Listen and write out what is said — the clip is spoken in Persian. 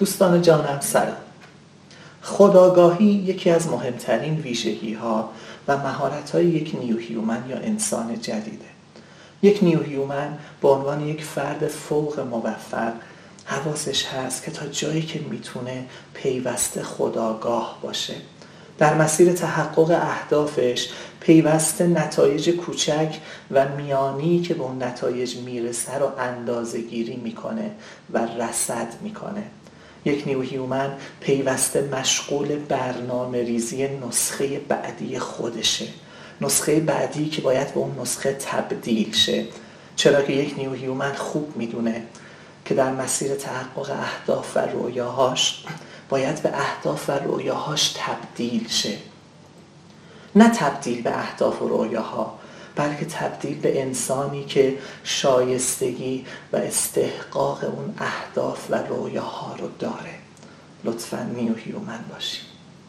دوستان جانم سلام. خودآگاهی یکی از مهمترین ویژگی ها و مهارت های یک new human یا انسان جدیده. یک new human به عنوان یک فرد فوق موفق حواسش هست که تا جایی که می‌تونه پیوسته خودآگاه باشه. در مسیر تحقق اهدافش پیوسته نتایج کوچک و میانی که به اون نتایج می‌رسه رو اندازه گیری می‌کنه و رصد می‌کنه. یک new human پیوسته مشغول برنامه ریزی نسخه بعدی خودشه. نسخه بعدی که باید به اون نسخه تبدیل شه. چرا که یک new human خوب می‌دونه که در مسیر تحقق اهداف و رویاهاش باید به اهداف و رویاهاش تبدیل شه. نه تبدیل به اهداف و رویاها بلکه تبدیل به انسانی که شایستگی و استحقاق اون اهداف و رویاها رو داره. لطفا نیو هیومن باشیم